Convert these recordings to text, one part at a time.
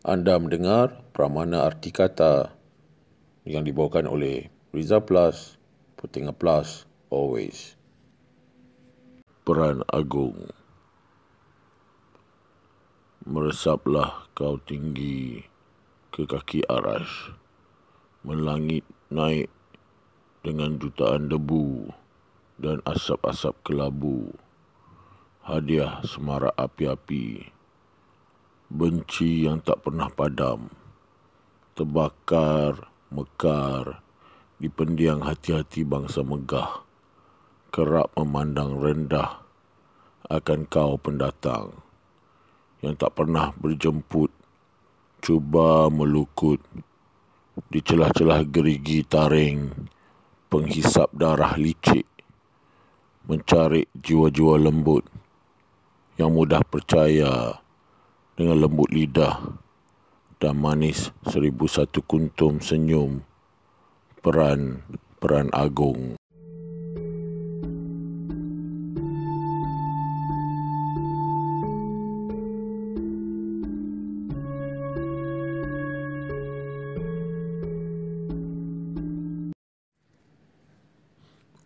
Anda mendengar Pramana Arti Kata yang dibawakan oleh Riza Plus, Putinga Plus, Always. Peran Agung Meresaplah kau tinggi ke kaki aras, melangit naik dengan jutaan debu dan asap-asap kelabu. Hadiah semarak api-api benci yang tak pernah padam, terbakar, mekar di pendiang hati-hati bangsa megah, kerap memandang rendah akan kau pendatang yang tak pernah berjemput, cuba melukut di celah-celah gerigi taring, penghisap darah licik, mencari jiwa-jiwa lembut yang mudah percaya dengan lembut lidah dan manis seribu satu kuntum senyum peran peran agung.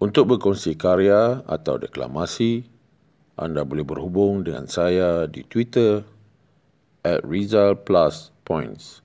Untuk berkongsi karya atau deklamasi, anda boleh berhubung dengan saya di Twitter At result plus points.